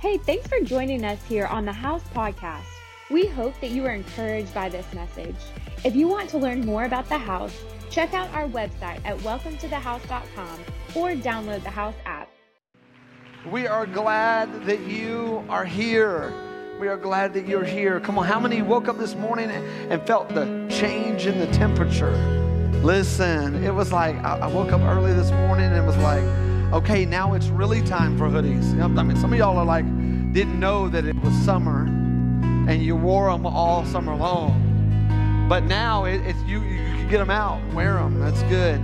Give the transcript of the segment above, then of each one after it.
Hey, thanks for joining us here on the House Podcast. We hope that you are encouraged by this message. If you want to learn more about the house, check out our website at welcometothehouse.com or download the House app. We are glad that you are here. We are glad that you're here. Come on, how many woke up this morning and felt the change in the temperature? Listen, it was like I woke up early this morning and was like, okay, now it's really time for hoodies. I mean, some of y'all are like, didn't know that it was summer and you wore them all summer long. But now it, it's you, you can get them out, wear them. That's good.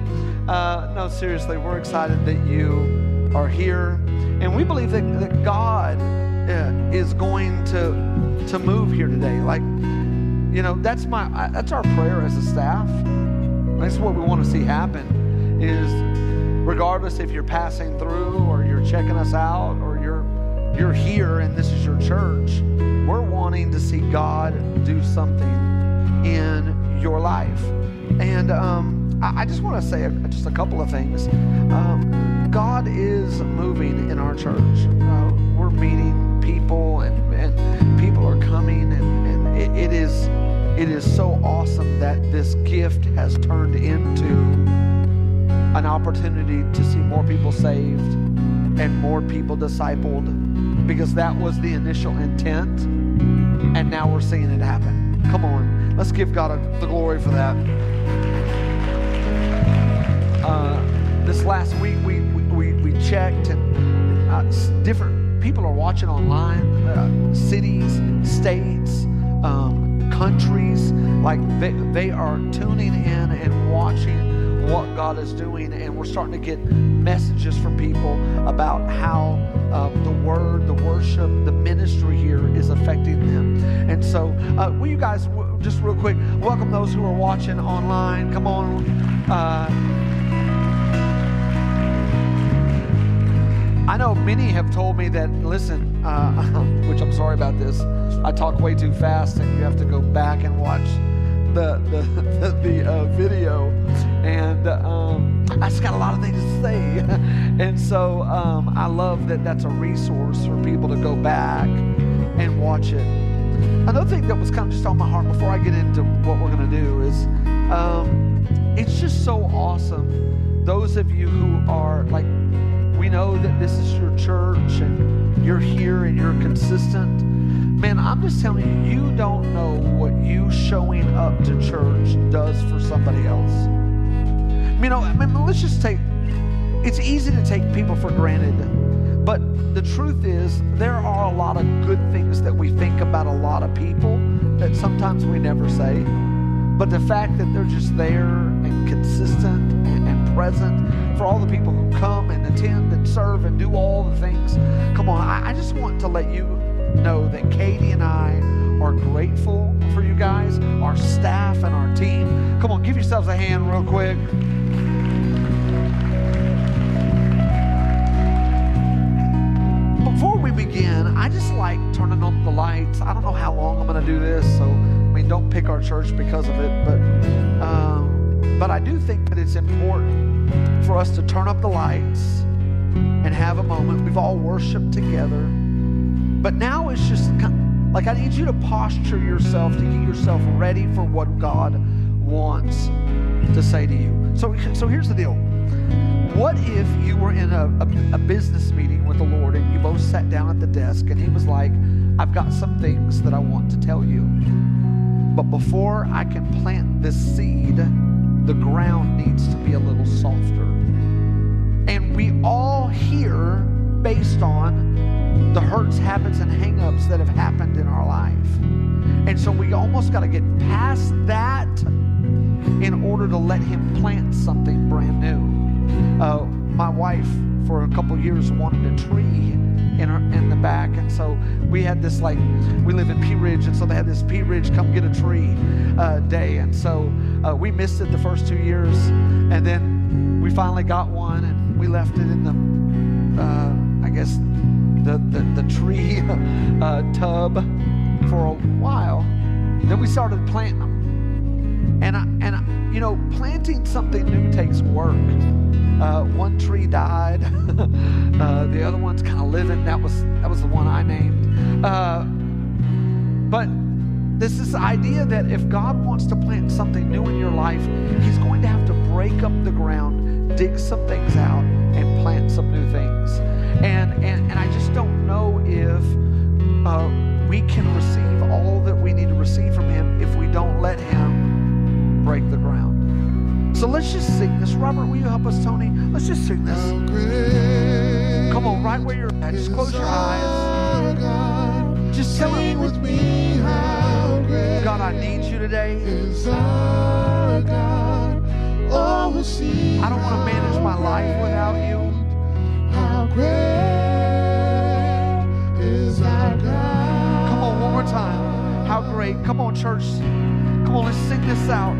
Uh, no, seriously, we're excited that you are here. And we believe that, that God uh, is going to, to move here today. Like, you know, that's my that's our prayer as a staff. That's what we want to see happen is regardless if you're passing through or you're checking us out or you're you're here and this is your church, we're wanting to see God do something in your life. And um, I, I, just want to say a, just a couple of things. Um, God is moving in our church. Uh, we're meeting people and, and people are coming and, and it, it is it is so awesome that this gift has turned into an opportunity to see more people saved and more people discipled because that was the initial intent. And now we're seeing it happen. Come on, let's give God a, the glory for that. Uh, this last week, we, we, we checked, and uh, different people are watching online, uh, cities, states, um, countries. Like they, they are tuning in and watching what God is doing, and we're starting to get messages from people about how uh, the word, the worship, the ministry here is affecting them. And so, uh, will you guys just real quick welcome those who are watching online? Come on. Uh, I know many have told me that, listen, uh, which I'm sorry about this, I talk way too fast and you have to go back and watch the, the, the, the uh, video, and um, I just got a lot of things to say. and so um, I love that that's a resource for people to go back and watch it. Another thing that was kind of just on my heart before I get into what we're to do is um, it's just so awesome. Those of you who are like, we know that this is your church and you're here and you're consistent Man, I'm just telling you, you don't know what you showing up to church does for somebody else. You know, I mean, let's just take, it's easy to take people for granted. But the truth is, there are a lot of good things that we think about a lot of people that sometimes we never say. But the fact that they're just there and consistent and, and present for all the people who come and attend and serve and do all the things, come on, I, I just want to let you know that Katie and I are grateful for you guys, our staff and our team. Come on, give yourselves a hand real quick. Before we begin, I just like turning on the lights. I don't know how long I'm going to do this, so I mean, don't pick our church because of it, but um, but I do think that it's important for us to turn up the lights and have a moment. We've all worshiped together. But now it's just like I need you to posture yourself to get yourself ready for what God wants to say to you. So, so here's the deal. What if you were in a, a, a business meeting with the Lord and you both sat down at the desk and He was like, I've got some things that I want to tell you. But before I can plant this seed, the ground needs to be a little softer. And we all hear based on the hurts, habits, and hangups that have happened in our life. And so we almost got to get past that in order to let Him plant something brand new. Uh, my wife, for a couple years, wanted a tree in, our, in the back. And so we had this, like, we live in Pea Ridge, and so they had this Pea Ridge come get a tree uh, day. And so uh, we missed it the first two years. And then we finally got one, and we left it in the, uh, I guess, the, the, the tree uh, tub for a while. Then we started planting them. And, I, and I, you know, planting something new takes work. Uh, one tree died. Uh, the other one's kind of living. That was that was the one I named. Uh, but this is the idea that if God wants to plant something new in your life, He's going to have to break up the ground, dig some things out, and plant some new things. And and, and I just don't know if uh, we can receive all that we need to receive from Him if we don't let Him break the ground. So let's just sing this. Robert, will you help us, Tony? Let's just sing this. Come on, right where you're at. Just close your eyes. Just tell him with me how great God, I need you today. I don't want to manage my life without you. how great is our God. Come on, one more time. How great. Come on, church. Come on, let's sing this out.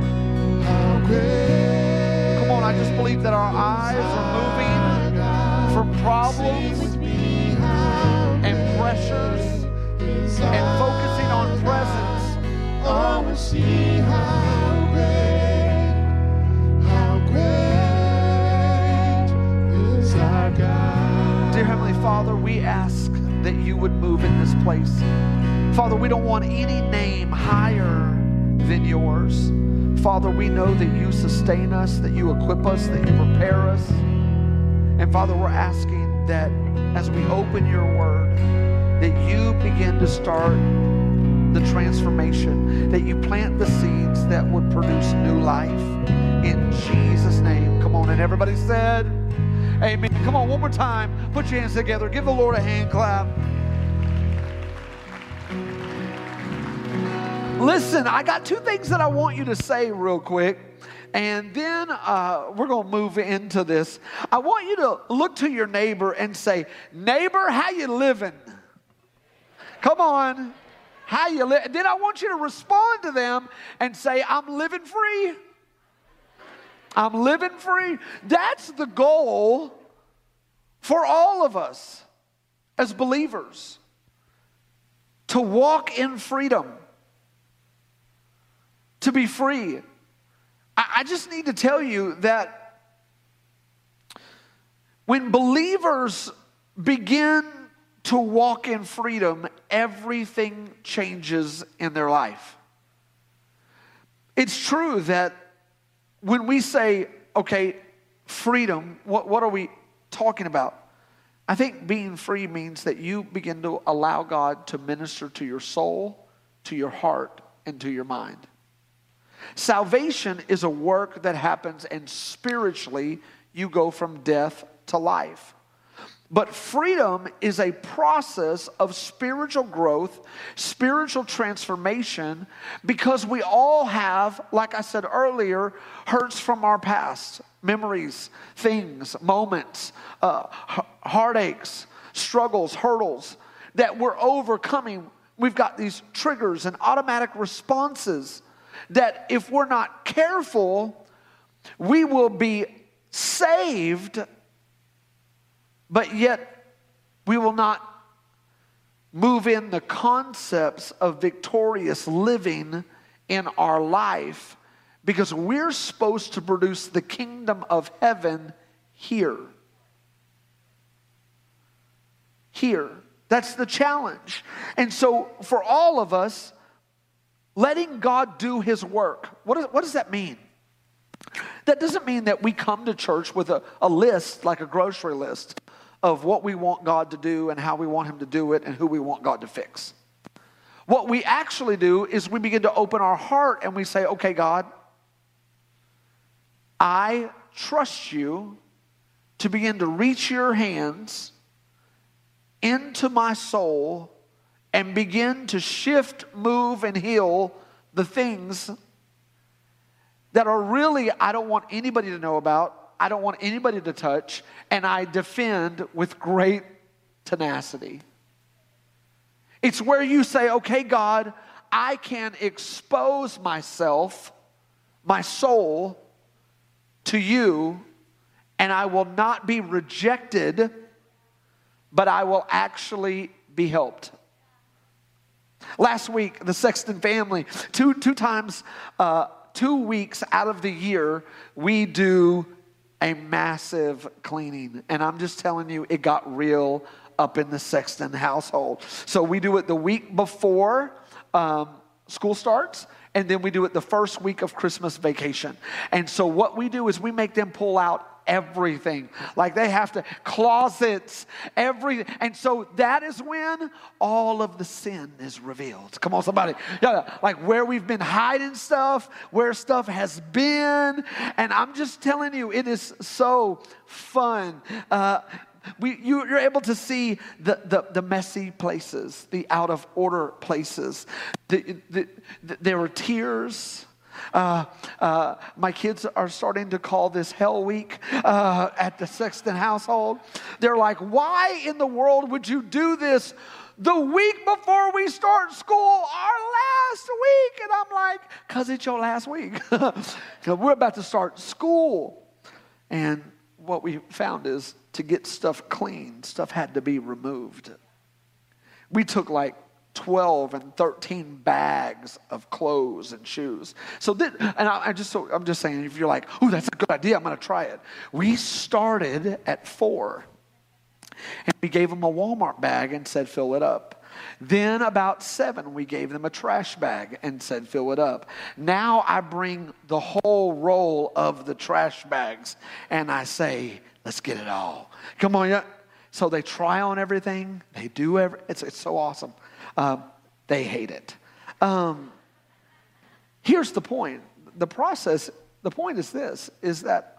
How great Come on, I just believe that our eyes are moving from problems with me how and pressures and focusing on presence. Oh, see how great, Father, we ask that you would move in this place. Father, we don't want any name higher than yours. Father, we know that you sustain us, that you equip us, that you prepare us. And Father, we're asking that as we open your word, that you begin to start the transformation, that you plant the seeds that would produce new life. In Jesus' name. Come on. And everybody said, Amen. Come on, one more time. Put your hands together. Give the Lord a hand clap. Listen, I got two things that I want you to say real quick. And then uh, we're going to move into this. I want you to look to your neighbor and say, neighbor, how you living? Come on. How you live? Then I want you to respond to them and say, I'm living free. I'm living free. That's the goal for all of us as believers to walk in freedom, to be free. I, just need to tell you that when believers begin to walk in freedom, everything changes in their life. It's true that when we say, okay, freedom, what, what are we talking about? I think being free means that you begin to allow God to minister to your soul, to your heart, and to your mind. Salvation is a work that happens, and spiritually, you go from death to life. But freedom is a process of spiritual growth, spiritual transformation, because we all have, like I said earlier, hurts from our past, memories, things, moments, uh, heartaches, struggles, hurdles that we're overcoming. We've got these triggers and automatic responses that if we're not careful, we will be saved but yet we will not move in the concepts of victorious living in our life because we're supposed to produce the kingdom of heaven here. Here. That's the challenge. And so, for all of us, letting God do his work, what, is, what does that mean? That doesn't mean that we come to church with a, a list, like a grocery list, of what we want God to do and how we want him to do it and who we want God to fix. What we actually do is we begin to open our heart and we say, okay, God, I trust you to begin to reach your hands into my soul and begin to shift, move, and heal the things that are really, I don't want anybody to know about. I don't want anybody to touch, and I defend with great tenacity. It's where you say, okay, God, I can expose myself, my soul, to you, and I will not be rejected, but I will actually be helped. Last week, the Sexton family, two, two times, uh, two weeks out of the year, we do a massive cleaning. And I'm just telling you, it got real up in the Sexton household. So we do it the week before um, school starts. And then we do it the first week of Christmas vacation. And so, what we do is we make them pull out everything. Like they have to, closets, every, and so that is when all of the sin is revealed. Come on, somebody. Yeah, like where we've been hiding stuff, where stuff has been. And I'm just telling you, it is so fun. Uh, we, you, are able to see the, the, the, messy places, the out of order places. The, the, there are tears. Uh, uh, my kids are starting to call this Hell Week uh, at the Sexton household. They're like, why in the world would you do this the week before we start school, our last week? And I'm like, because it's your last week. we're about to start school. And what we found is to get stuff clean, stuff had to be removed. We took like 12 and 13 bags of clothes and shoes. So, this, and I, I, just, so I'm just saying, if you're like, oh, that's a good idea, I'm going to try it. We started at four, and we gave them a Walmart bag and said, fill it up. Then, about seven, we gave them a trash bag and said, fill it up. Now I bring the whole roll of the trash bags and I say, let's get it all. Come on, yeah. So they try on everything. They do every. It's, it's so awesome. Um, they hate it. Um, here's the point the process, the point is this is that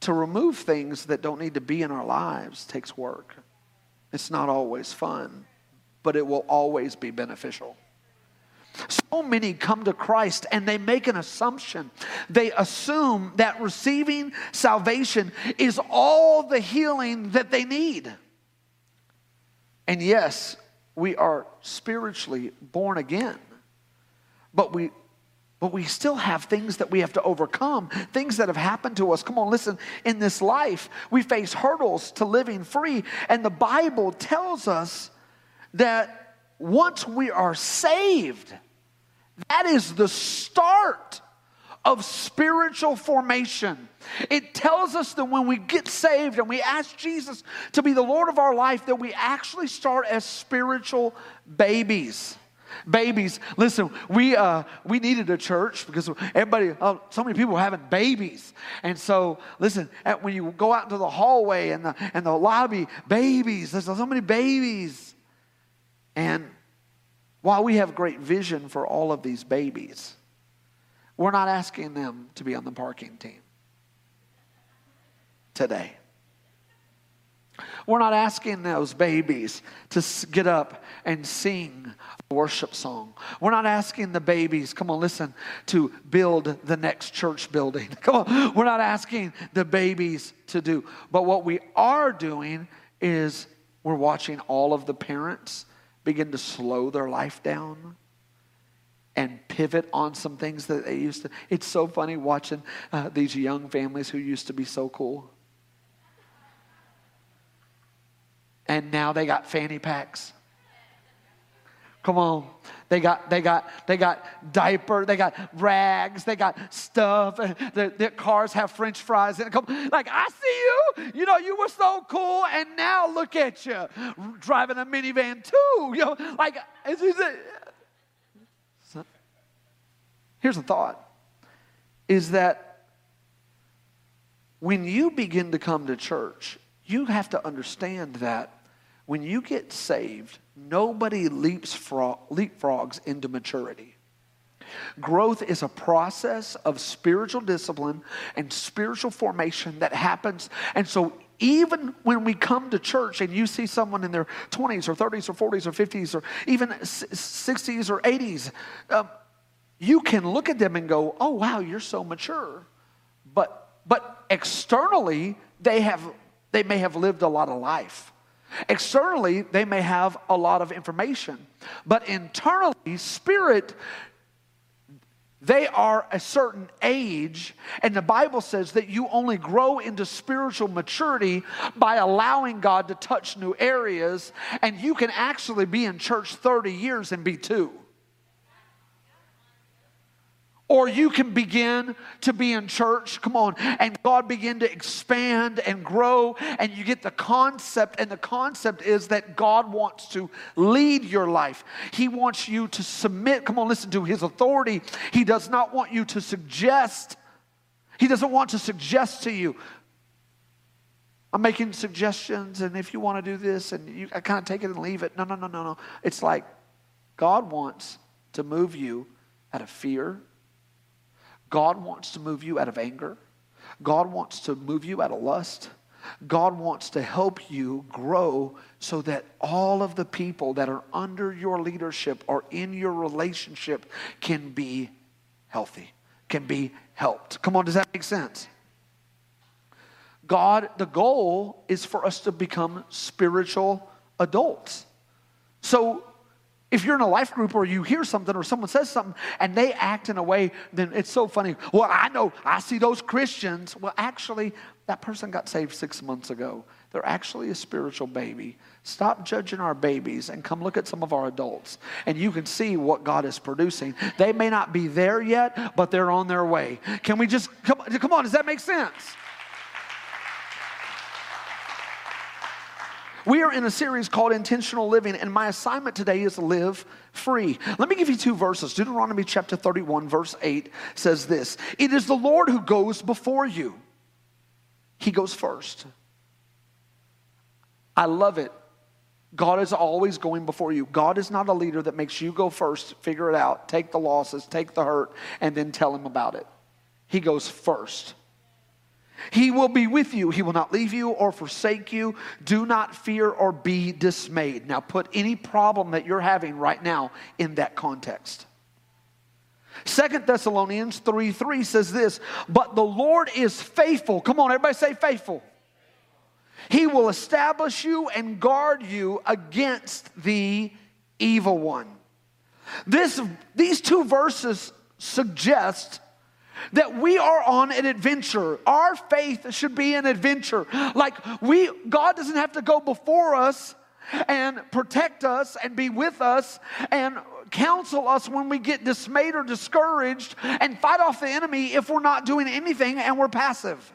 to remove things that don't need to be in our lives takes work. It's not always fun, but it will always be beneficial. So many come to Christ and they make an assumption. They assume that receiving salvation is all the healing that they need. And yes, we are spiritually born again. But we but we still have things that we have to overcome, things that have happened to us. Come on, listen, in this life, we face hurdles to living free. And the Bible tells us that once we are saved, that is the start of spiritual formation. It tells us that when we get saved and we ask Jesus to be the Lord of our life, that we actually start as spiritual babies. Babies, listen, we uh, we needed a church because everybody, oh, so many people were having babies, and so listen. At, when you go out into the hallway and the and the lobby, babies, there's so many babies, and while we have great vision for all of these babies, we're not asking them to be on the parking team today. We're not asking those babies to get up and sing a worship song. We're not asking the babies, come on, listen, to build the next church building. Come on, we're not asking the babies to do. But what we are doing is we're watching all of the parents begin to slow their life down and pivot on some things that they used to. It's so funny watching uh, these young families who used to be so cool. And now they got fanny packs. Come on. They got, they got, they got diaper, they got rags, they got stuff. Their, their cars have French fries in it. Like I see you. You know, you were so cool, and now look at you driving a minivan too. You know, like it's, it's, Here's a thought is that when you begin to come to church, you have to understand that when you get saved, nobody leaps leapfrogs into maturity. Growth is a process of spiritual discipline and spiritual formation that happens. And so, even when we come to church and you see someone in their 20s or 30s or 40s or 50s or even 60s or 80s, um, you can look at them and go, oh, wow, you're so mature. But, but externally, they, have, they may have lived a lot of life. Externally, they may have a lot of information. But internally, spirit, they are a certain age, and the Bible says that you only grow into spiritual maturity by allowing God to touch new areas, and you can actually be in church 30 years and be two. Or you can begin to be in church, come on, and God begin to expand and grow, and you get the concept. And the concept is that God wants to lead your life. He wants you to submit, come on, listen to His authority. He does not want you to suggest, He doesn't want to suggest to you. I'm making suggestions, and if you want to do this, and you I kind of take it and leave it. No, no, no, no, no. It's like God wants to move you out of fear God wants to move you out of anger. God wants to move you out of lust. God wants to help you grow so that all of the people that are under your leadership or in your relationship can be healthy, can be helped. Come on, does that make sense? God, the goal is for us to become spiritual adults. So if you're in a life group or you hear something or someone says something and they act in a way, then it's so funny. Well, I know, I see those Christians. Well, actually, that person got saved six months ago. They're actually a spiritual baby. Stop judging our babies and come look at some of our adults. And you can see what God is producing. They may not be there yet, but they're on their way. Can we just, come, come on, does that make sense? We are in a series called Intentional Living, and my assignment today is live free. Let me give you two verses. Deuteronomy chapter 31, verse 8 says this It is the Lord who goes before you, He goes first. I love it. God is always going before you. God is not a leader that makes you go first, figure it out, take the losses, take the hurt, and then tell him about it. He goes first. He will be with you. He will not leave you or forsake you. Do not fear or be dismayed. Now, put any problem that you're having right now in that context. Second Thessalonians 3 3 says this, but the Lord is faithful. Come on, everybody say faithful. He will establish you and guard you against the evil one. This, these two verses suggest that we are on an adventure. Our faith should be an adventure. Like we God doesn't have to go before us and protect us and be with us and counsel us when we get dismayed or discouraged and fight off the enemy if we're not doing anything and we're passive.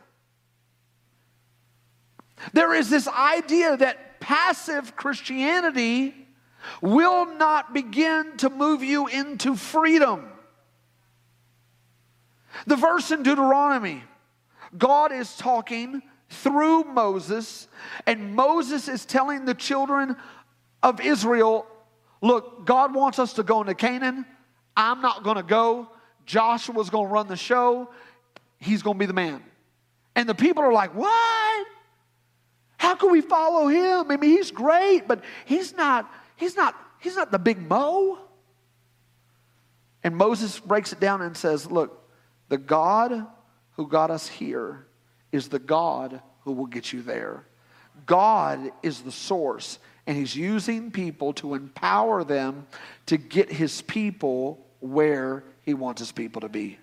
There is this idea that passive Christianity will not begin to move you into freedom. The verse in Deuteronomy, God is talking through Moses, and Moses is telling the children of Israel, Look, God wants us to go into Canaan. I'm not going to go. Joshua's going to run the show. He's going to be the man. And the people are like, What? How can we follow him? I mean, he's great, but he's not, he's not, he's not the big Mo. And Moses breaks it down and says, Look, the God who got us here is the God who will get you there. God is the source, and He's using people to empower them to get His people where He wants His people to be.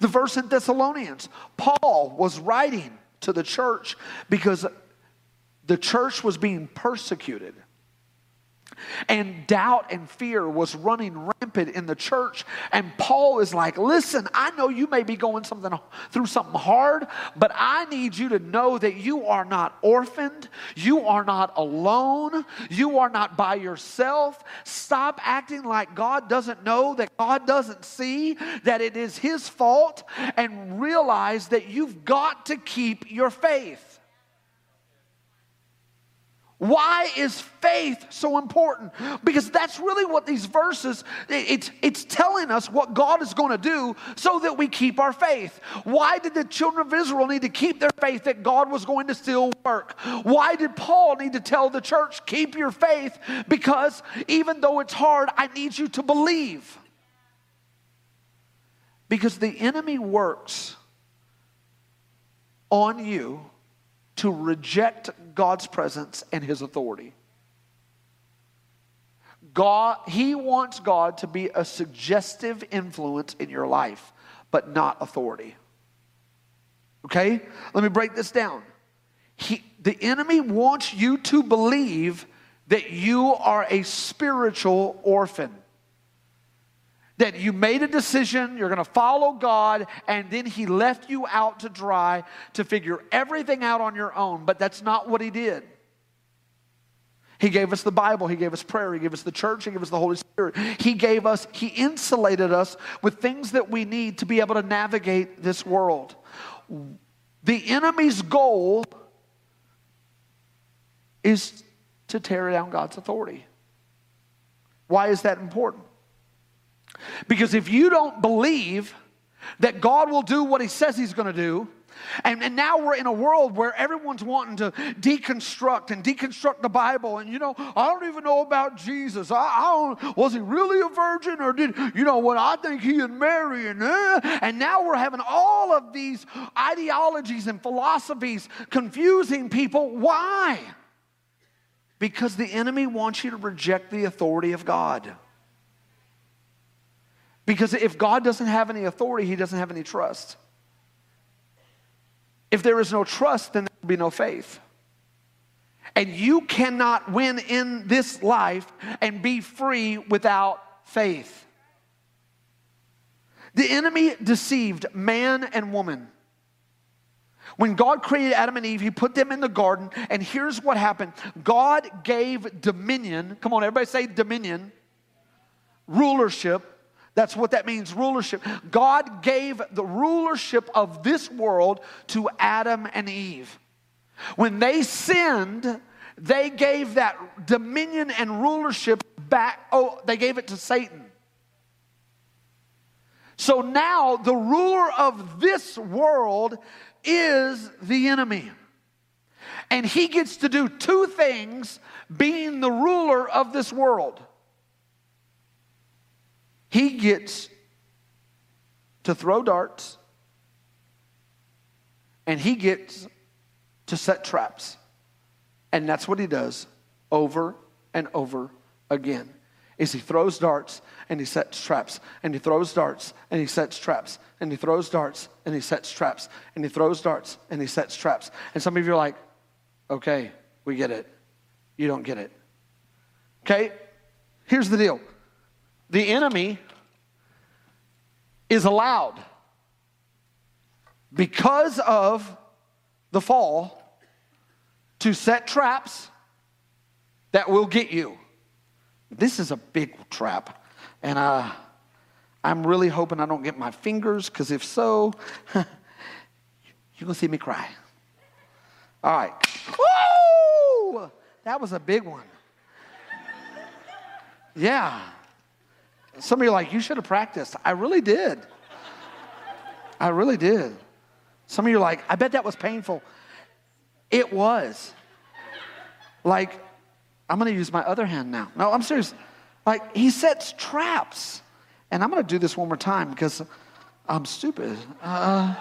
The verse in Thessalonians, Paul was writing to the church because the church was being persecuted and doubt and fear was running rampant in the church. And Paul is like, Listen, I know you may be going something through something hard, but I need you to know that you are not orphaned, you are not alone, you are not by yourself. Stop acting like God doesn't know, that God doesn't see, that it is His fault, and realize that you've got to keep your faith. Why is faith so important? Because that's really what these verses, it's, it's telling us what God is going to do so that we keep our faith. Why did the children of Israel need to keep their faith that God was going to still work? Why did Paul need to tell the church, keep your faith? Because even though it's hard, I need you to believe. Because the enemy works on you to reject God's presence and his authority. God, he wants God to be a suggestive influence in your life, but not authority. Okay? Let me break this down. He, the enemy wants you to believe that you are a spiritual orphan that you made a decision, you're going to follow God, and then He left you out to dry to figure everything out on your own. But that's not what He did. He gave us the Bible, He gave us prayer, He gave us the church, He gave us the Holy Spirit. He gave us, He insulated us with things that we need to be able to navigate this world. The enemy's goal is to tear down God's authority. Why is that important? Because if you don't believe that God will do what He says He's going to do, and, and now we're in a world where everyone's wanting to deconstruct and deconstruct the Bible. And, you know, I don't even know about Jesus. I, I don't, was he really a virgin or did, you know, what I think he and Mary and, uh, and now we're having all of these ideologies and philosophies confusing people. Why? Because the enemy wants you to reject the authority of God. Because if God doesn't have any authority, he doesn't have any trust. If there is no trust, then there will be no faith. And you cannot win in this life and be free without faith. The enemy deceived man and woman. When God created Adam and Eve, He put them in the garden, and here's what happened God gave dominion. Come on, everybody say dominion, rulership that's what that means rulership. God gave the rulership of this world to Adam and Eve. When they sinned, they gave that dominion and rulership back. Oh, they gave it to Satan. So now the ruler of this world is the enemy. And he gets to do two things being the ruler of this world. He gets to throw darts and he gets to set traps. And that's what he does over and over again. Is he throws darts and he sets traps and he throws darts and he sets traps and he throws darts and he sets traps and he throws darts and he sets traps. And some of you are like, "Okay, we get it. You don't get it." Okay? Here's the deal the enemy is allowed because of the fall to set traps that will get you. This is a big trap, and uh, I'm really hoping I don't get my fingers, because if so, you're gonna see me cry. All right. Woo! That was a big one. Yeah. Some of you are like, you should have practiced. I really did. I really did. Some of you are like, I bet that was painful. It was. Like, I'm going to use my other hand now. No, I'm serious. Like, he sets traps. And I'm going to do this one more time because I'm stupid. Uh,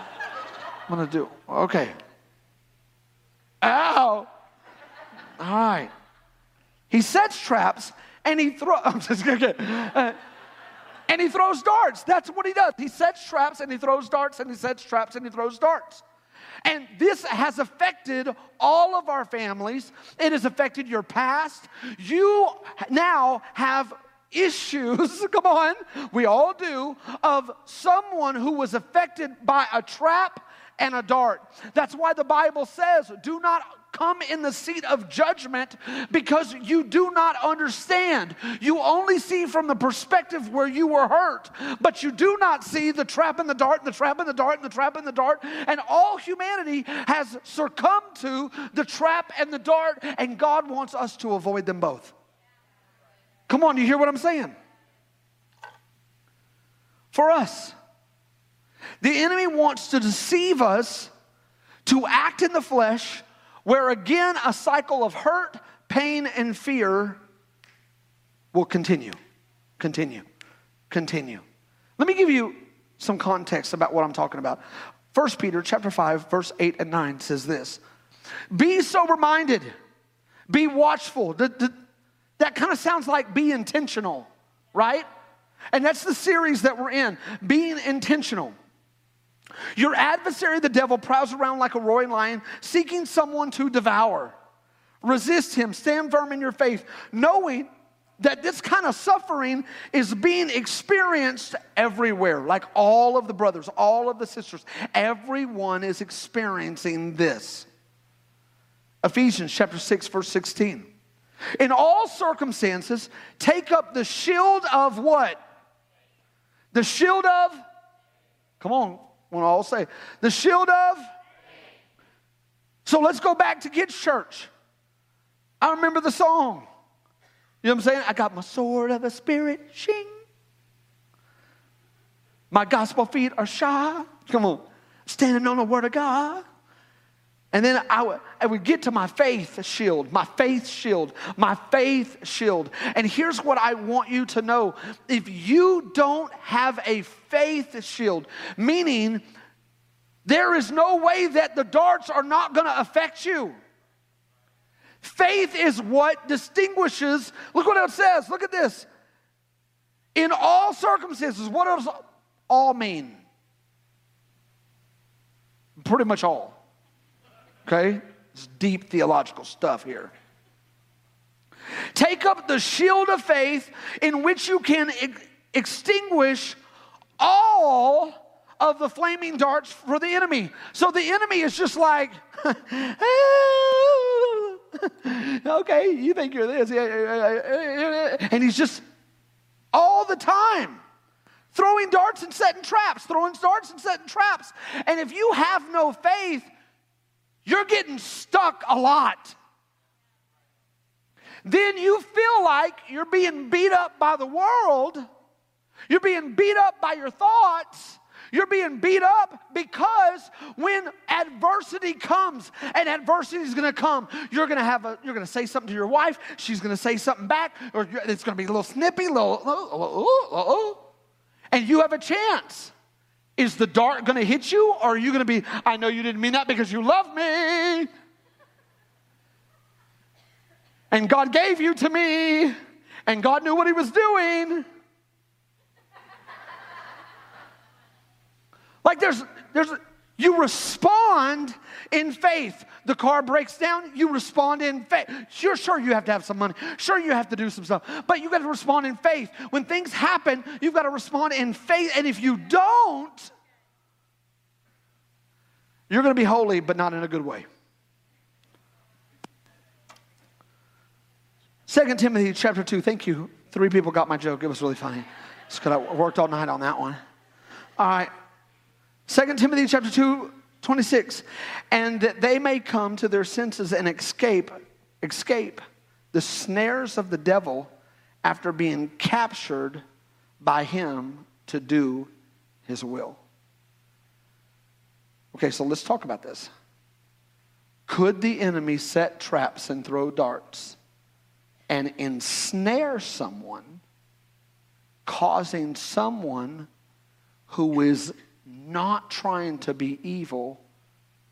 I'm going to do, okay. Ow. All right. He sets traps and he throws, I'm just kidding. Uh, and he throws darts. That's what he does. He sets traps and he throws darts and he sets traps and he throws darts. And this has affected all of our families. It has affected your past. You now have issues, come on, we all do, of someone who was affected by a trap and a dart. That's why the Bible says, do not come in the seat of judgment because you do not understand. You only see from the perspective where you were hurt, but you do not see the trap and the dart and the trap and the dart and the trap and the dart. And all humanity has succumbed to the trap and the dart, and God wants us to avoid them both. Come on, you hear what I'm saying? For us, the enemy wants to deceive us to act in the flesh where again a cycle of hurt, pain, and fear will continue, continue, continue. Let me give you some context about what I'm talking about. 1 Peter chapter 5, verse 8 and 9 says this Be sober minded, be watchful. that kind of sounds like be intentional, right? And that's the series that we're in, being intentional. Your adversary, the devil, prowls around like a roaring lion, seeking someone to devour. Resist him, stand firm in your faith, knowing that this kind of suffering is being experienced everywhere. Like all of the brothers, all of the sisters, everyone is experiencing this. Ephesians chapter 6, verse 16. In all circumstances, take up the shield of what? The shield of, come on, want to all say, the shield of. So let's go back to kids' church. I remember the song. You know what I'm saying? I got my sword of the spirit, shing. My gospel feet are shy. Come on. Standing on the word of God. And then I would, I would get to my faith shield, my faith shield, my faith shield. And here's what I want you to know if you don't have a faith shield, meaning there is no way that the darts are not going to affect you. Faith is what distinguishes. Look what it says. Look at this. In all circumstances, what does all mean? Pretty much all. Okay? It's deep theological stuff here. Take up the shield of faith in which you can ex- extinguish all of the flaming darts for the enemy. So the enemy is just like, okay, you think you're this. And he's just all the time throwing darts and setting traps, throwing darts and setting traps. And if you have no faith, you're getting stuck a lot. Then you feel like you're being beat up by the world, you're being beat up by your thoughts. You're being beat up because when adversity comes, and adversity is going to come, you're going to have a, you're going to say something to your wife. She's going to say something back, or it's going to be a little snippy, little, oh, oh, oh, and you have a chance. Is the dart going to hit you, or are you going to be, I know you didn't mean that because you love me. And God gave you to me, and God knew what He was doing. Like there's, there's, you respond in faith. The car breaks down, you respond in faith. Sure, sure, you have to have some money. Sure, you have to do some stuff, but you got to respond in faith. When things happen, you've got to respond in faith. And if you don't, you're going to be holy, but not in a good way. Second Timothy chapter 2. Thank you. Three people got my joke. It was really funny. It's because I worked all night on that one. All right. 2 Timothy chapter 2, 26. And that they may come to their senses and escape, escape the snares of the devil after being captured by him to do his will. Okay, so let's talk about this. Could the enemy set traps and throw darts and ensnare someone, causing someone who is not trying to be evil,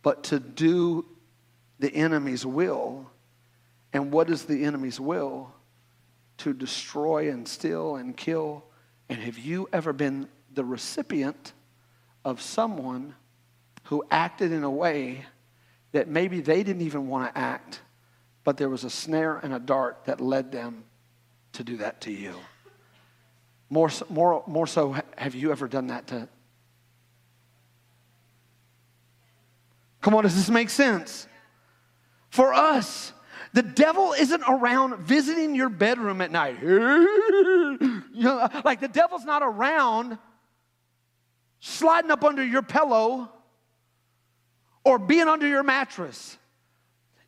but to do the enemy's will. And what is the enemy's will? To destroy and steal and kill. And have you ever been the recipient of someone who acted in a way that maybe they didn't even want to act, but there was a snare and a dart that led them to do that to you? More, more, more so, have you ever done that to Come on, does this make sense? For us, the devil isn't around visiting your bedroom at night. like the devil's not around sliding up under your pillow or being under your mattress.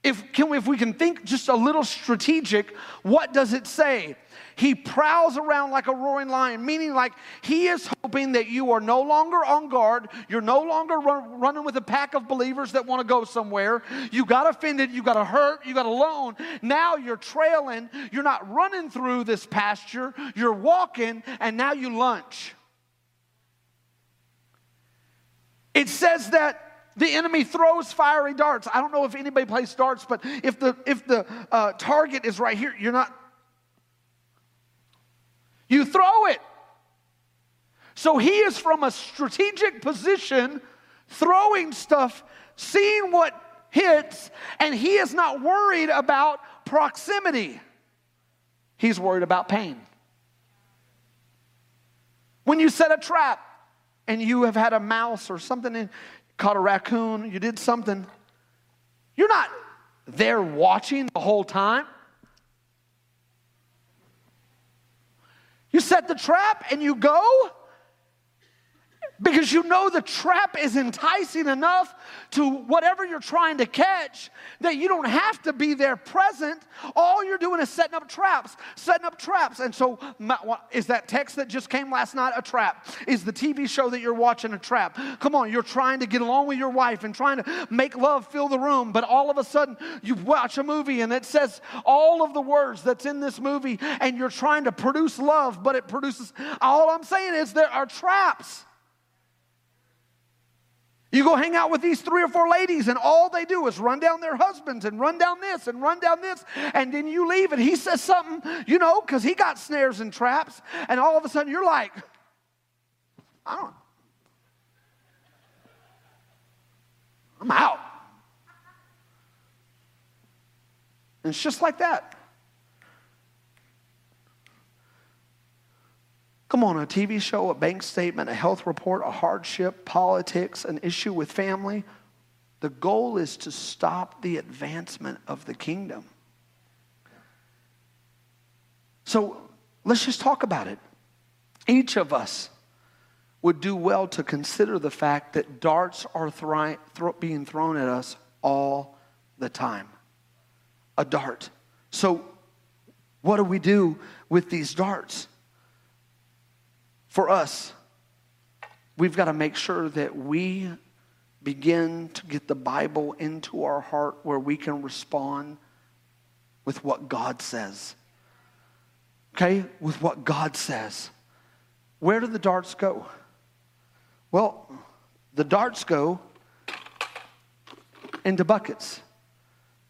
If, can we, if we can think just a little strategic, what does it say? He prowls around like a roaring lion, meaning like he is hoping that you are no longer on guard. You're no longer run, running with a pack of believers that want to go somewhere. You got offended, you got hurt, you got alone. Now you're trailing. You're not running through this pasture. You're walking, and now you lunch. It says that the enemy throws fiery darts. I don't know if anybody plays darts, but if the if the uh, target is right here, you're not you throw it. So he is from a strategic position, throwing stuff, seeing what hits, and he is not worried about proximity. He's worried about pain. When you set a trap and you have had a mouse or something in, caught a raccoon, you did something, you're not there watching the whole time. You set the trap and you go because you know the trap is enticing enough to whatever you're trying to catch that you don't have to be there present. All you're doing is setting up traps, setting up traps. And so, is that text that just came last night a trap? Is the TV show that you're watching a trap? Come on, you're trying to get along with your wife and trying to make love fill the room, but all of a sudden you watch a movie and it says all of the words that's in this movie, and you're trying to produce love, but it produces all I'm saying is there are traps. You go hang out with these three or four ladies, and all they do is run down their husbands and run down this and run down this. And then you leave, and he says something, you know, because he got snares and traps. And all of a sudden, you're like, I don't, I'm out. And it's just like that. Come on, a TV show, a bank statement, a health report, a hardship, politics, an issue with family. The goal is to stop the advancement of the kingdom. So let's just talk about it. Each of us would do well to consider the fact that darts are thri- thro- being thrown at us all the time. A dart. So, what do we do with these darts? For us, we've got to make sure that we begin to get the Bible into our heart where we can respond with what God says. Okay? With what God says. Where do the darts go? Well, the darts go into buckets.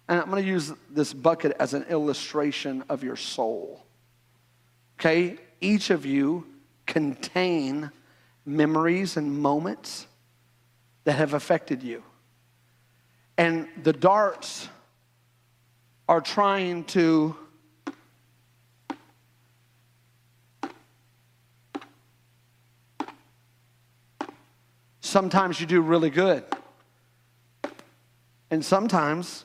And I'm going to use this bucket as an illustration of your soul. Okay? Each of you contain memories and moments that have affected you. And the darts are trying to Sometimes you do really good. And sometimes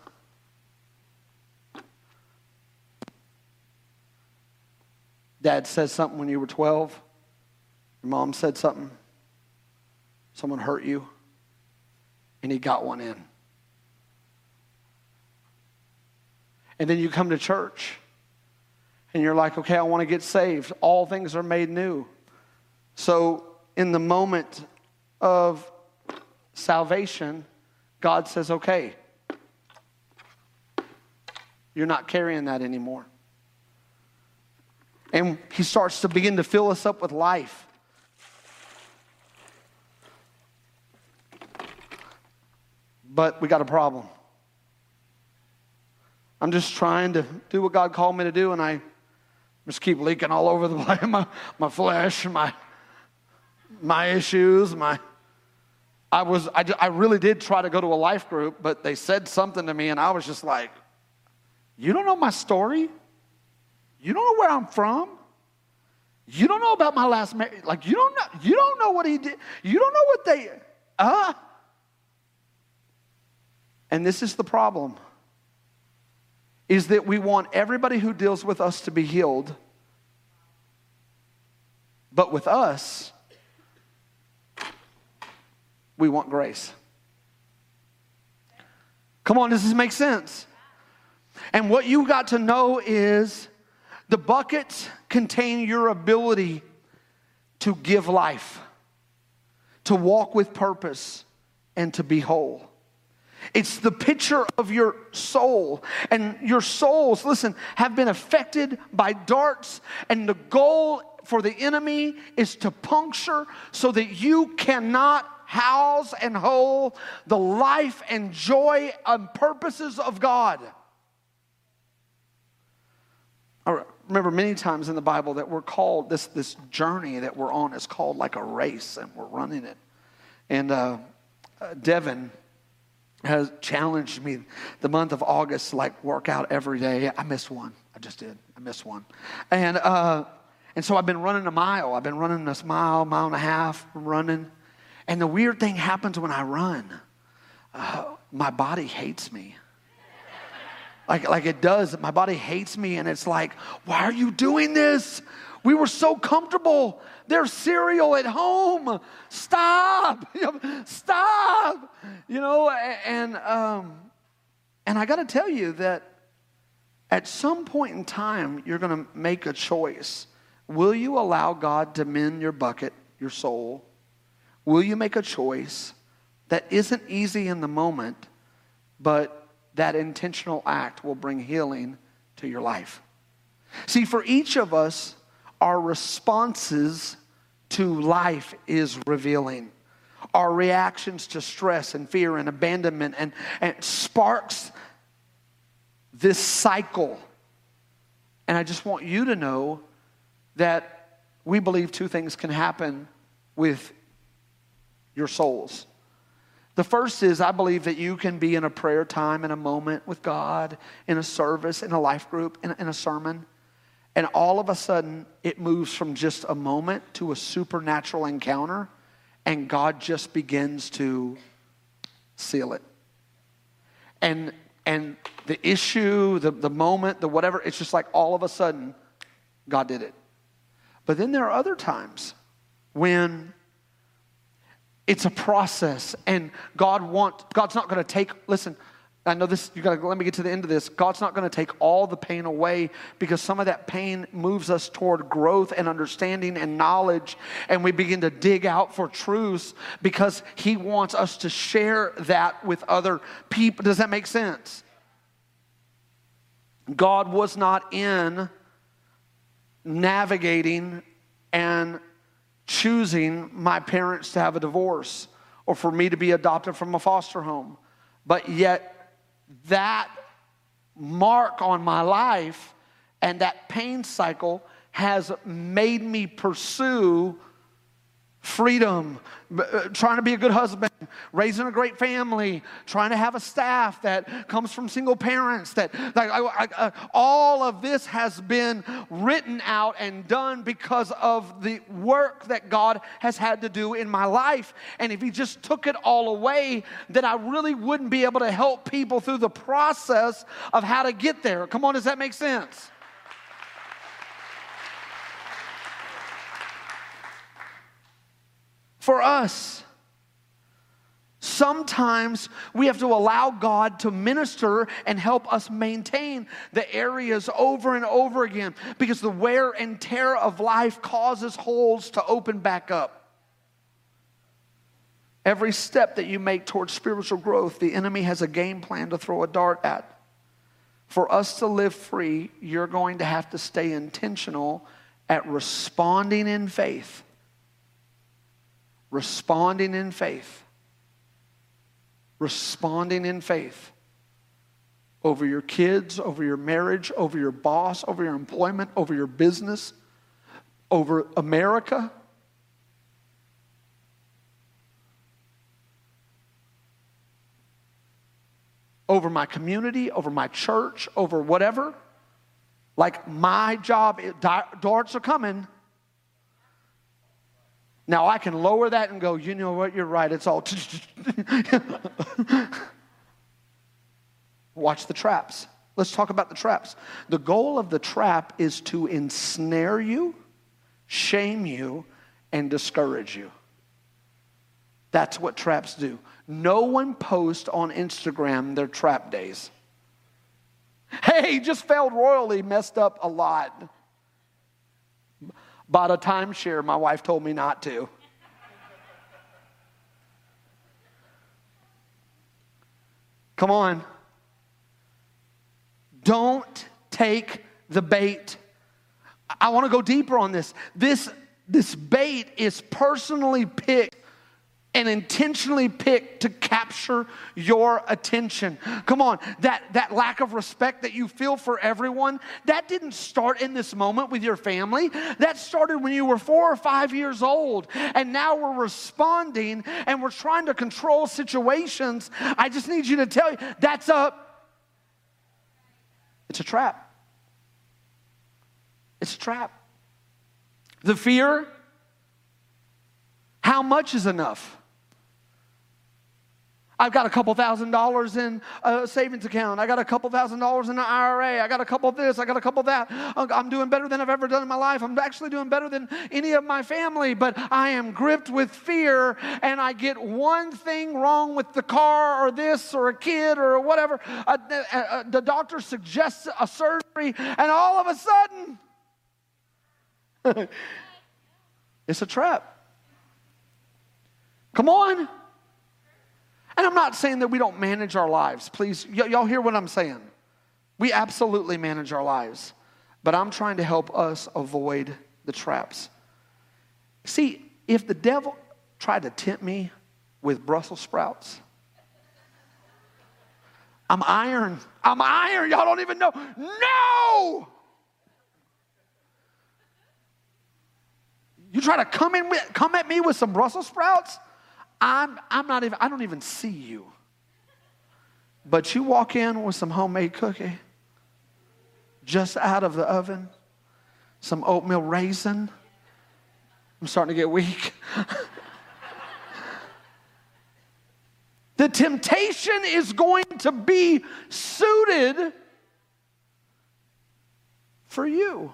dad says something when you were 12 your mom said something, someone hurt you, and he got one in. And then you come to church and you're like, okay, I want to get saved. All things are made new. So, in the moment of salvation, God says, okay, you're not carrying that anymore. And He starts to begin to fill us up with life. But we got a problem. I'm just trying to do what God called me to do, and I just keep leaking all over the place my, my flesh, my, my issues, my. I was I, I really did try to go to a life group, but they said something to me, and I was just like, "You don't know my story. You don't know where I'm from. You don't know about my last marriage. Like you don't know. You don't know what he did. You don't know what they. Uh, and this is the problem is that we want everybody who deals with us to be healed. But with us, we want grace. Come on, does this make sense? And what you got to know is the buckets contain your ability to give life, to walk with purpose, and to be whole. It's the picture of your soul. And your souls, listen, have been affected by darts. And the goal for the enemy is to puncture so that you cannot house and hold the life and joy and purposes of God. I remember many times in the Bible that we're called, this, this journey that we're on is called like a race and we're running it. And uh, uh Devin, has challenged me the month of August like work out every day. I missed one. I just did. I missed one. And, uh, and so I've been running a mile. I've been running this mile, mile and a half, running. And the weird thing happens when I run. Uh, my body hates me. Like, like it does. My body hates me, and it's like, why are you doing this? We were so comfortable. There's cereal at home. Stop. Stop. You know, and um, and I got to tell you that at some point in time, you're going to make a choice. Will you allow God to mend your bucket, your soul? Will you make a choice that isn't easy in the moment, but that intentional act will bring healing to your life? See, for each of us, our responses to life is revealing. Our reactions to stress and fear and abandonment and, and sparks this cycle. And I just want you to know that we believe two things can happen with your souls. The first is I believe that you can be in a prayer time, in a moment with God, in a service, in a life group, in, in a sermon, and all of a sudden it moves from just a moment to a supernatural encounter, and God just begins to seal it. And and the issue, the, the moment, the whatever, it's just like all of a sudden, God did it. But then there are other times when it's a process and God want God's not going to take listen I know this, you gotta let me get to the end of this. God's not gonna take all the pain away because some of that pain moves us toward growth and understanding and knowledge, and we begin to dig out for truths because He wants us to share that with other people. Does that make sense? God was not in navigating and choosing my parents to have a divorce or for me to be adopted from a foster home. But yet, that mark on my life and that pain cycle has made me pursue freedom, uh, trying to be a good husband, raising a great family, trying to have a staff that comes from single parents. That, I, I, uh, all of this has been written out and done because of the work that God has had to do in my life. And if He just took it all away, then I really wouldn't be able to help people through the process of how to get there. Come on, does that make sense? For us. Sometimes we have to allow God to minister and help us maintain the areas over and over again because the wear and tear of life causes holes to open back up. Every step that you make towards spiritual growth, the enemy has a game plan to throw a dart at. For us to live free, you're going to have to stay intentional at responding in faith responding in faith. Responding in faith over your kids, over your marriage, over your boss, over your employment, over your business, over America. Over my community, over my church, over whatever. Like my job, darts are coming. Now I can lower that and go, you know what, you're right, it's all. Watch the traps. Let's talk about the traps. The goal of the trap is to ensnare you, shame you, and discourage you. That's what traps do. No one posts on Instagram their trap days. Hey, just failed royally, messed up a lot. Bought a timeshare, my wife told me not to. Come on. Don't take the bait. I want to go deeper on this. This, this bait is personally picked and intentionally picked to capture your attention. Come on, that, that lack of respect that you feel for everyone, that didn't start in this moment with your family. That started when you were four or five years old. And now we're responding and we're trying to control situations. I just need you to tell you that's a it's a trap. It's a trap. The fear, how much is enough? I've got a couple thousand dollars in a savings account. I got a couple thousand dollars in an IRA. I got a couple of this. I got a couple of that. I'm doing better than I've ever done in my life. I'm actually doing better than any of my family, but I am gripped with fear and I get one thing wrong with the car or this or a kid or whatever. Uh, uh, uh, the doctor suggests a surgery and all of a sudden, it's a trap. Come on. And I'm not saying that we don't manage our lives. Please, y- y'all hear what I'm saying? We absolutely manage our lives. But I'm trying to help us avoid the traps. See, if the devil tried to tempt me with Brussels sprouts, I'm iron. I'm iron. Y'all don't even know. No! You try to come in with, come at me with some Brussels sprouts? I'm, I'm not even, I don't even see you. But you walk in with some homemade cookie just out of the oven, some oatmeal raisin. I'm starting to get weak. the temptation is going to be suited for you.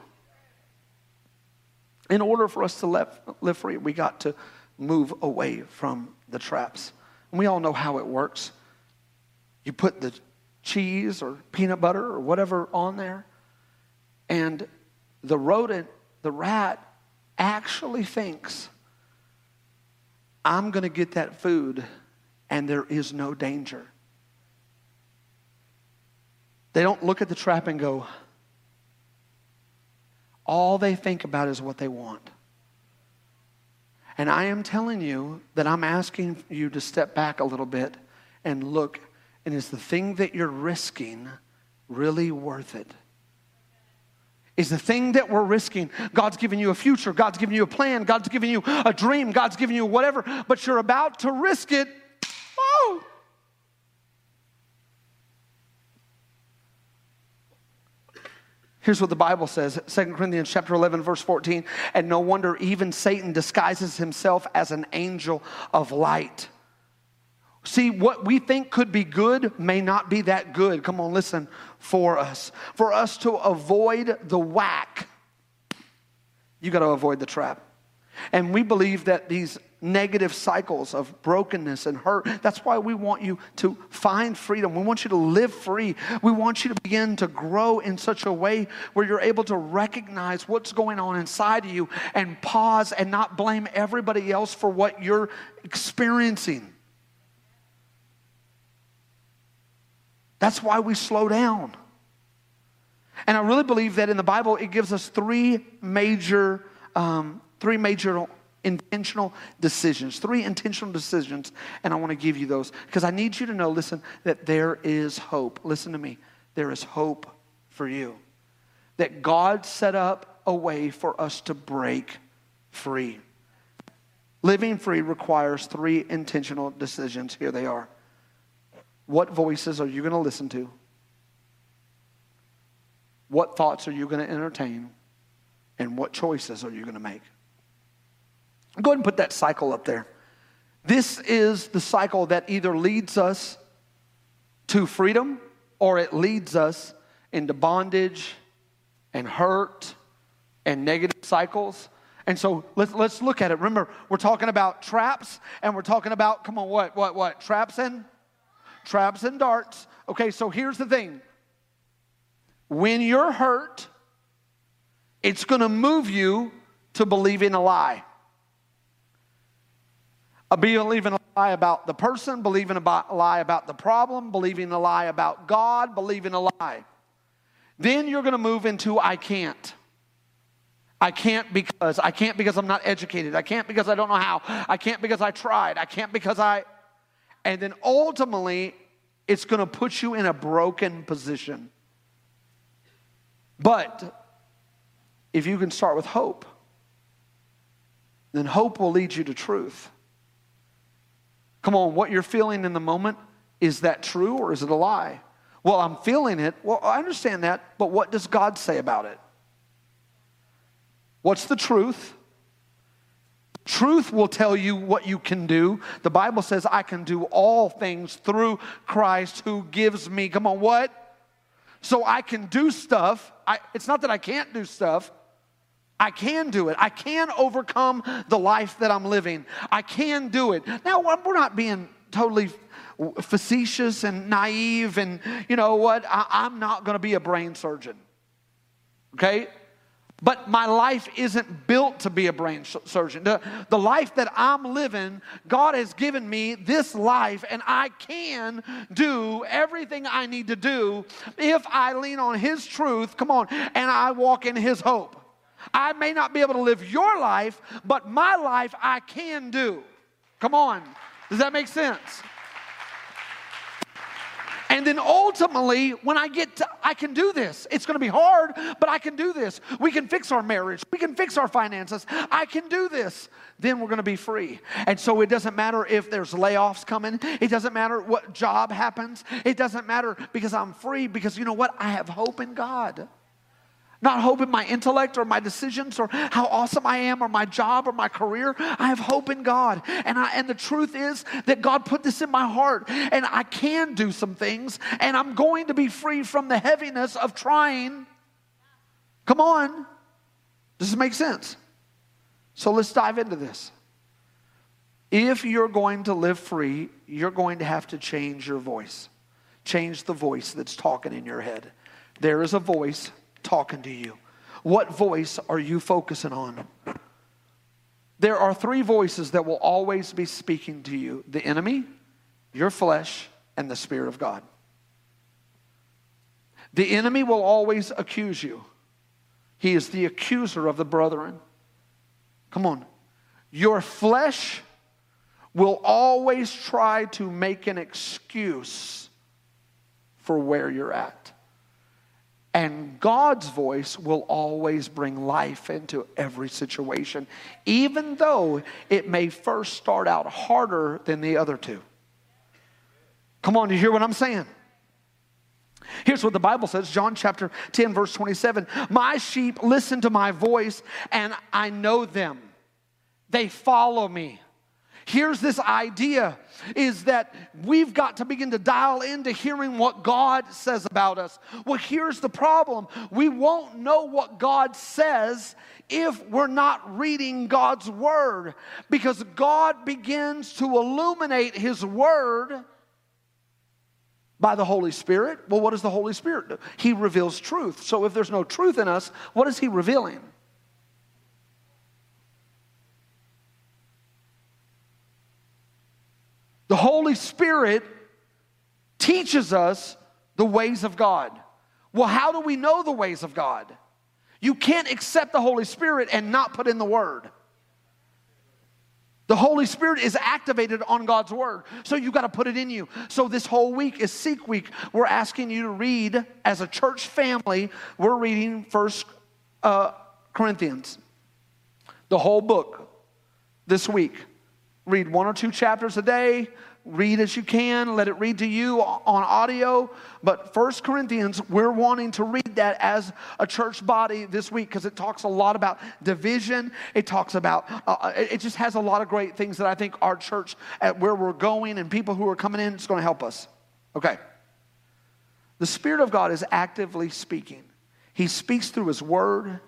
In order for us to live, live free, we got to move away from the traps. And we all know how it works. You put the cheese or peanut butter or whatever on there, and the rodent, the rat, actually thinks, I'm going to get that food and there is no danger. They don't look at the trap and go, all they think about is what they want. And I am telling you that I'm asking you to step back a little bit and look, and is the thing that you're risking really worth it? Is the thing that we're risking, God's given you a future, God's given you a plan, God's given you a dream, God's given you whatever, but you're about to risk it. Oh, Here's what the Bible says 2 Corinthians chapter 11 verse 14 and no wonder even Satan disguises himself as an angel of light. See, what we think could be good may not be that good. Come on, listen for us. For us to avoid the whack, you got to avoid the trap. And we believe that these negative cycles of brokenness and hurt. That's why we want you to find freedom. We want you to live free. We want you to begin to grow in such a way where you're able to recognize what's going on inside of you and pause and not blame everybody else for what you're experiencing. That's why we slow down. And I really believe that in the Bible, it gives us three major, um, three major intentional decisions, three intentional decisions, and I want to give you those because I need you to know, listen, that there is hope. Listen to me. There is hope for you. That God set up a way for us to break free. Living free requires three intentional decisions. Here they are. What voices are you going to listen to? What thoughts are you going to entertain? And what choices are you going to make? Go ahead and put that cycle up there. This is the cycle that either leads us to freedom or it leads us into bondage and hurt and negative cycles. And so let's, let's look at it. Remember, we're talking about traps and we're talking about, come on, what, what, what? Traps and? Traps and darts. Okay, so here's the thing. When you're hurt, it's going to move you to believing a lie. Believing a lie about the person, believing a lie about the problem, believing a lie about God, believing a lie. Then you're going to move into I can't. I can't because I can't because I'm not educated. I can't because I don't know how. I can't because I tried. I can't because I and then ultimately it's going to put you in a broken position. But if you can start with hope, then hope will lead you to truth. Come on, what you're feeling in the moment, is that true or is it a lie? Well, I'm feeling it. Well, I understand that, but what does God say about it? What's the truth? Truth will tell you what you can do. The Bible says, I can do all things through Christ who gives me, come on, what? So I can do stuff. I, it's not that I can't do stuff. I can do it. I can overcome the life that I'm living. I can do it. Now, we're not being totally facetious and naive, and you know what? I, am not going to be a brain surgeon. Okay? But my life isn't built to be a brain surgeon. The, the life that I'm living, God has given me this life, and I can do everything I need to do if I lean on His truth, come on, and I walk in His hope. I may not be able to live your life, but my life I can do. Come on. Does that make sense? And then ultimately, when I get to, I can do this. It's going to be hard, but I can do this. We can fix our marriage. We can fix our finances. I can do this. Then we're going to be free. And so it doesn't matter if there's layoffs coming. It doesn't matter what job happens. It doesn't matter because I'm free because you know what? I have hope in God. Not hope in my intellect or my decisions or how awesome I am or my job or my career. I have hope in God. And, I, and the truth is that God put this in my heart and I can do some things and I'm going to be free from the heaviness of trying. Come on. Does this make sense? So let's dive into this. If you're going to live free, you're going to have to change your voice. Change the voice that's talking in your head. There is a voice talking to you? What voice are you focusing on? There are three voices that will always be speaking to you the enemy, your flesh, and the Spirit of God. The enemy will always accuse you. He is the accuser of the brethren. Come on. Your flesh will always try to make an excuse for where you're at. And God's voice will always bring life into every situation, even though it may first start out harder than the other two. Come on, do you hear what I'm saying? Here's what the Bible says John chapter 10, verse 27 My sheep listen to my voice, and I know them. They follow me. Here's this idea is that we've got to begin to dial into hearing what God says about us. Well, here's the problem we won't know what God says if we're not reading God's Word because God begins to illuminate His Word by the Holy Spirit. Well, what does the Holy Spirit do? He reveals truth. So if there's no truth in us, what is He revealing? The Holy Spirit teaches us the ways of God. Well, how do we know the ways of God? You can't accept the Holy Spirit and not put in the Word. The Holy Spirit is activated on God's Word. So you've got to put it in you. So this whole week is Seek Week. We're asking you to read as a church family. We're reading First uh, Corinthians, the whole book this week read one or two chapters a day. Read as you can. Let it read to you on audio. But First corinthians we're wanting to read that as a church body this week because it talks a lot about division. It talks about uh, it just has a lot of great things that i think our church at where we're going and people who are coming in is going to help us. Okay. The spirit of god is actively speaking. He speaks through his word.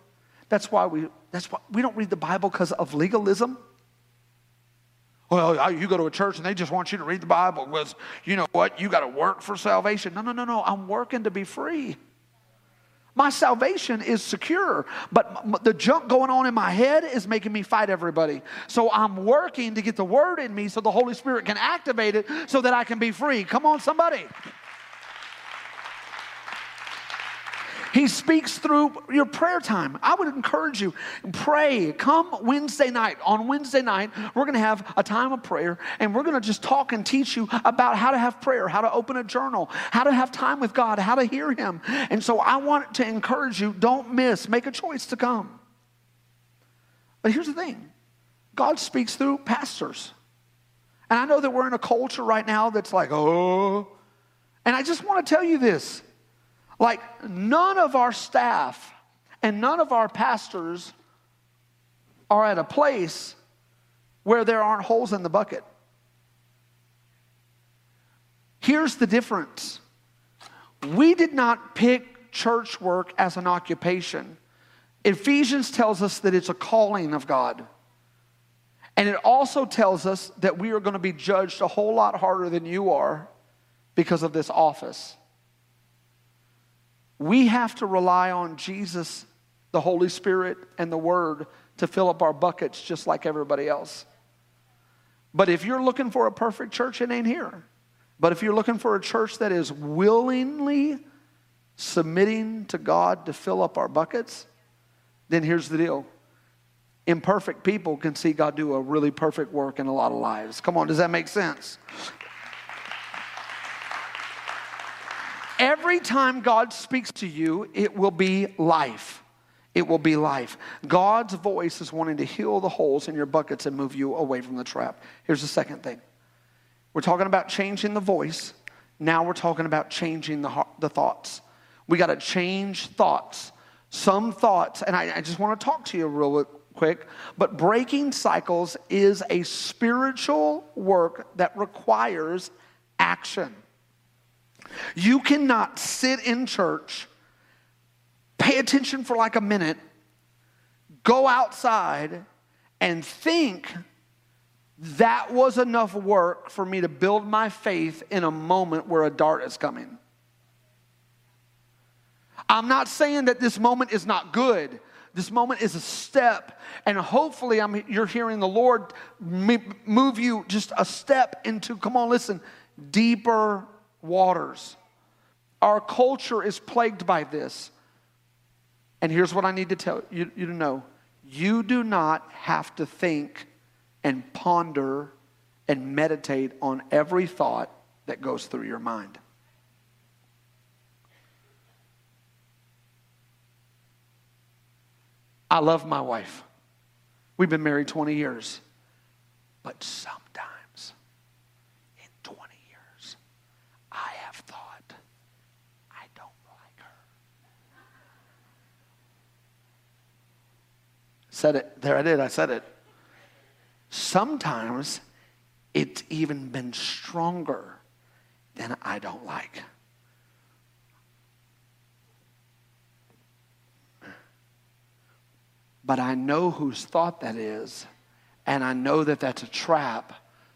That's why we that's why we don't read the bible because of legalism well, you go to a church and they just want you to read the Bible because, you know what, you got to work for salvation. No, no, no, no. I'm working to be free. My salvation is secure, but the junk going on in my head is making me fight everybody. So I'm working to get the word in me so the Holy Spirit can activate it so that I can be free. Come on, somebody. He speaks through your prayer time. I would encourage you, pray. Come Wednesday night. On Wednesday night, we're going to have a time of prayer and we're going to just talk and teach you about how to have prayer, how to open a journal, how to have time with God, how to hear Him. And so I want to encourage you, don't miss, make a choice to come. But here's the thing God speaks through pastors. And I know that we're in a culture right now that's like, oh. And I just want to tell you this like, none of our staff and none of our pastors are at a place where there aren't holes in the bucket. Here's the difference we did not pick church work as an occupation. Ephesians tells us that it's a calling of God. And it also tells us that we are going to be judged a whole lot harder than you are because of this office. We have to rely on Jesus, the Holy Spirit, and the Word to fill up our buckets just like everybody else. But if you're looking for a perfect church, it ain't here. But if you're looking for a church that is willingly submitting to God to fill up our buckets, then here's the deal. Imperfect people can see God do a really perfect work in a lot of lives. Come on, does that make sense? Every time God speaks to you, it will be life. It will be life. God's voice is wanting to heal the holes in your buckets and move you away from the trap. Here's the second thing we're talking about changing the voice. Now we're talking about changing the, heart, the thoughts. We got to change thoughts. Some thoughts, and I, I just want to talk to you real quick, but breaking cycles is a spiritual work that requires action. You cannot sit in church, pay attention for like a minute, go outside, and think that was enough work for me to build my faith in a moment where a dart is coming. I'm not saying that this moment is not good. This moment is a step, and hopefully, I'm, you're hearing the Lord move you just a step into, come on, listen, deeper waters. Our culture is plagued by this. And here's what I need to tell you, you to know you do not have to think and ponder and meditate on every thought that goes through your mind. I love my wife. We've been married 20 years. But sometimes in 20 years, I have thought, I don't like her. Said it. There I did. I said it. Sometimes it's even been stronger than I don't like. But I know whose thought that is, and I know that that's a trap,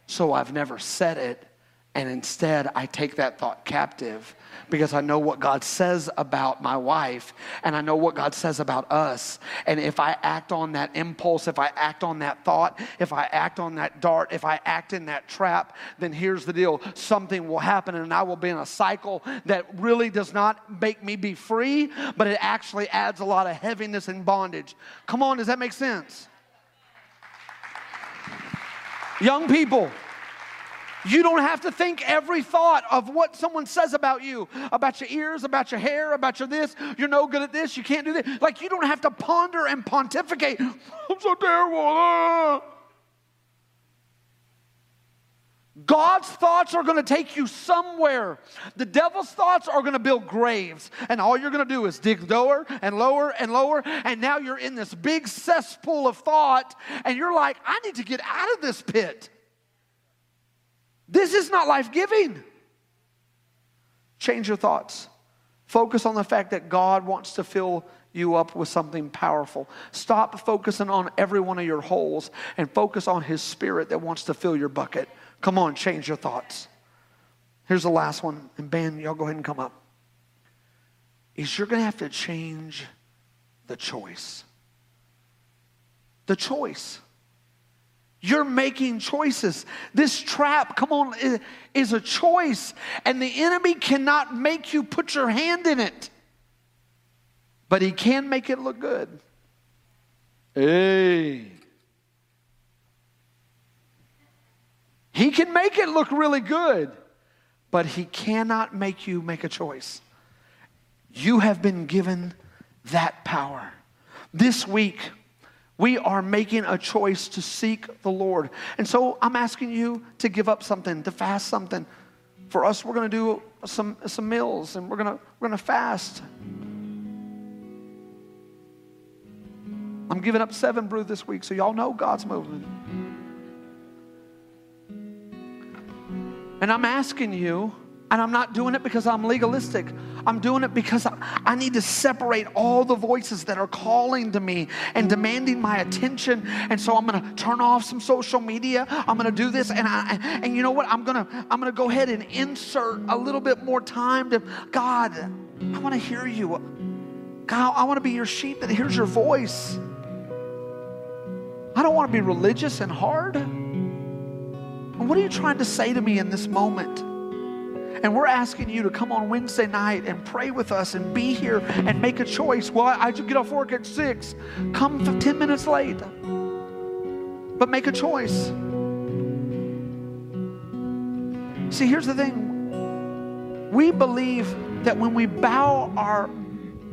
so I've never said it and instead, I take that thought captive because I know what God says about my wife and I know what God says about us. And if I act on that impulse, if I act on that thought, if I act on that dart, if I act in that trap, then here's the deal something will happen and I will be in a cycle that really does not make me be free, but it actually adds a lot of heaviness and bondage. Come on, does that make sense? Young people, you don't have to think every thought of what someone says about you, about your ears, about your hair, about your this. You're no good at this. You can't do this. Like, you don't have to ponder and pontificate. I'm so terrible. Ah. God's thoughts are going to take you somewhere. The devil's thoughts are going to build graves. And all you're going to do is dig lower and lower and lower. And now you're in this big cesspool of thought. And you're like, I need to get out of this pit. This is not life giving. Change your thoughts. Focus on the fact that God wants to fill you up with something powerful. Stop focusing on every one of your holes and focus on His Spirit that wants to fill your bucket. Come on, change your thoughts. Here's the last one, and Ben, y'all go ahead and come up. Is you're going to have to change the choice. The choice. You're making choices. This trap, come on, is a choice. And the enemy cannot make you put your hand in it, but he can make it look good. Hey. He can make it look really good, but he cannot make you make a choice. You have been given that power. This week, we are making a choice to seek the Lord. And so I'm asking you to give up something, to fast something. For us, we're going to do some, some meals and we're going we're going to fast. I'm giving up 7 Brew this week, so y'all know God's moving. And I'm asking you, and I'm not doing it because I'm legalistic. I'm doing it because I, I, need to separate all the voices that are calling to me and demanding my attention. And so I'm going to turn off some social media. I'm going to do this, and I and you know what? I'm going to I'm going to go ahead and insert a little bit more time to God. I want to hear you. God, I want to be your sheep that hears your voice. I don't want to be religious and hard. What are you trying to say to me in this moment? And we're asking you to come on Wednesday night and pray with us and be here and make a choice. Well, I, just get off work at six. Come 10 minutes late. But make a choice. See, here's the thing we believe that when we bow our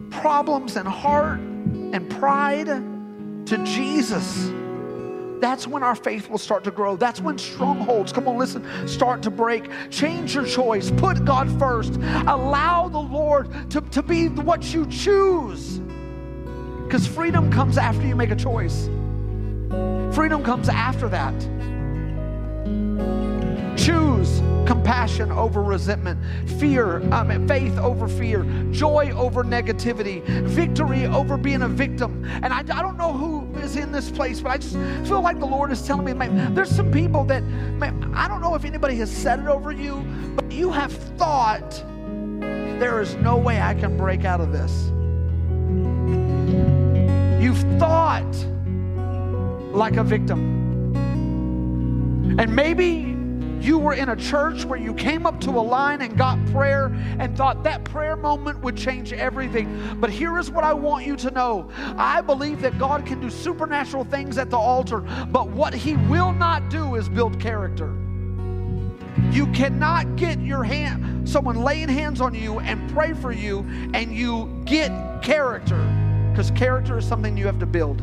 problems and heart and pride to Jesus, that's when our faith will start to grow. That's when strongholds, come on, listen, start to break. Change your choice. Put God first. Allow the Lord to, to be what you choose. Because freedom comes after you make a choice, freedom comes after that. Choose compassion over resentment, fear, um, faith over fear, joy over negativity, victory over being a victim. And I, I don't know who is in this place, but I just feel like the Lord is telling me, man, there's some people that, man, I don't know if anybody has said it over you, but you have thought, there is no way I can break out of this. You've thought like a victim. And maybe you were in a church where you came up to a line and got prayer and thought that prayer moment would change everything. But here is what I want you to know I believe that God can do supernatural things at the altar, but what He will not do is build character. You cannot get your hand, someone laying hands on you and pray for you, and you get character because character is something you have to build.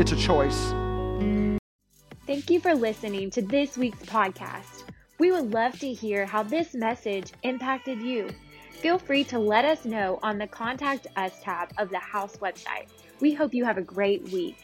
It's a choice. Thank you for listening to this week's podcast. We would love to hear how this message impacted you. Feel free to let us know on the Contact Us tab of the House website. We hope you have a great week.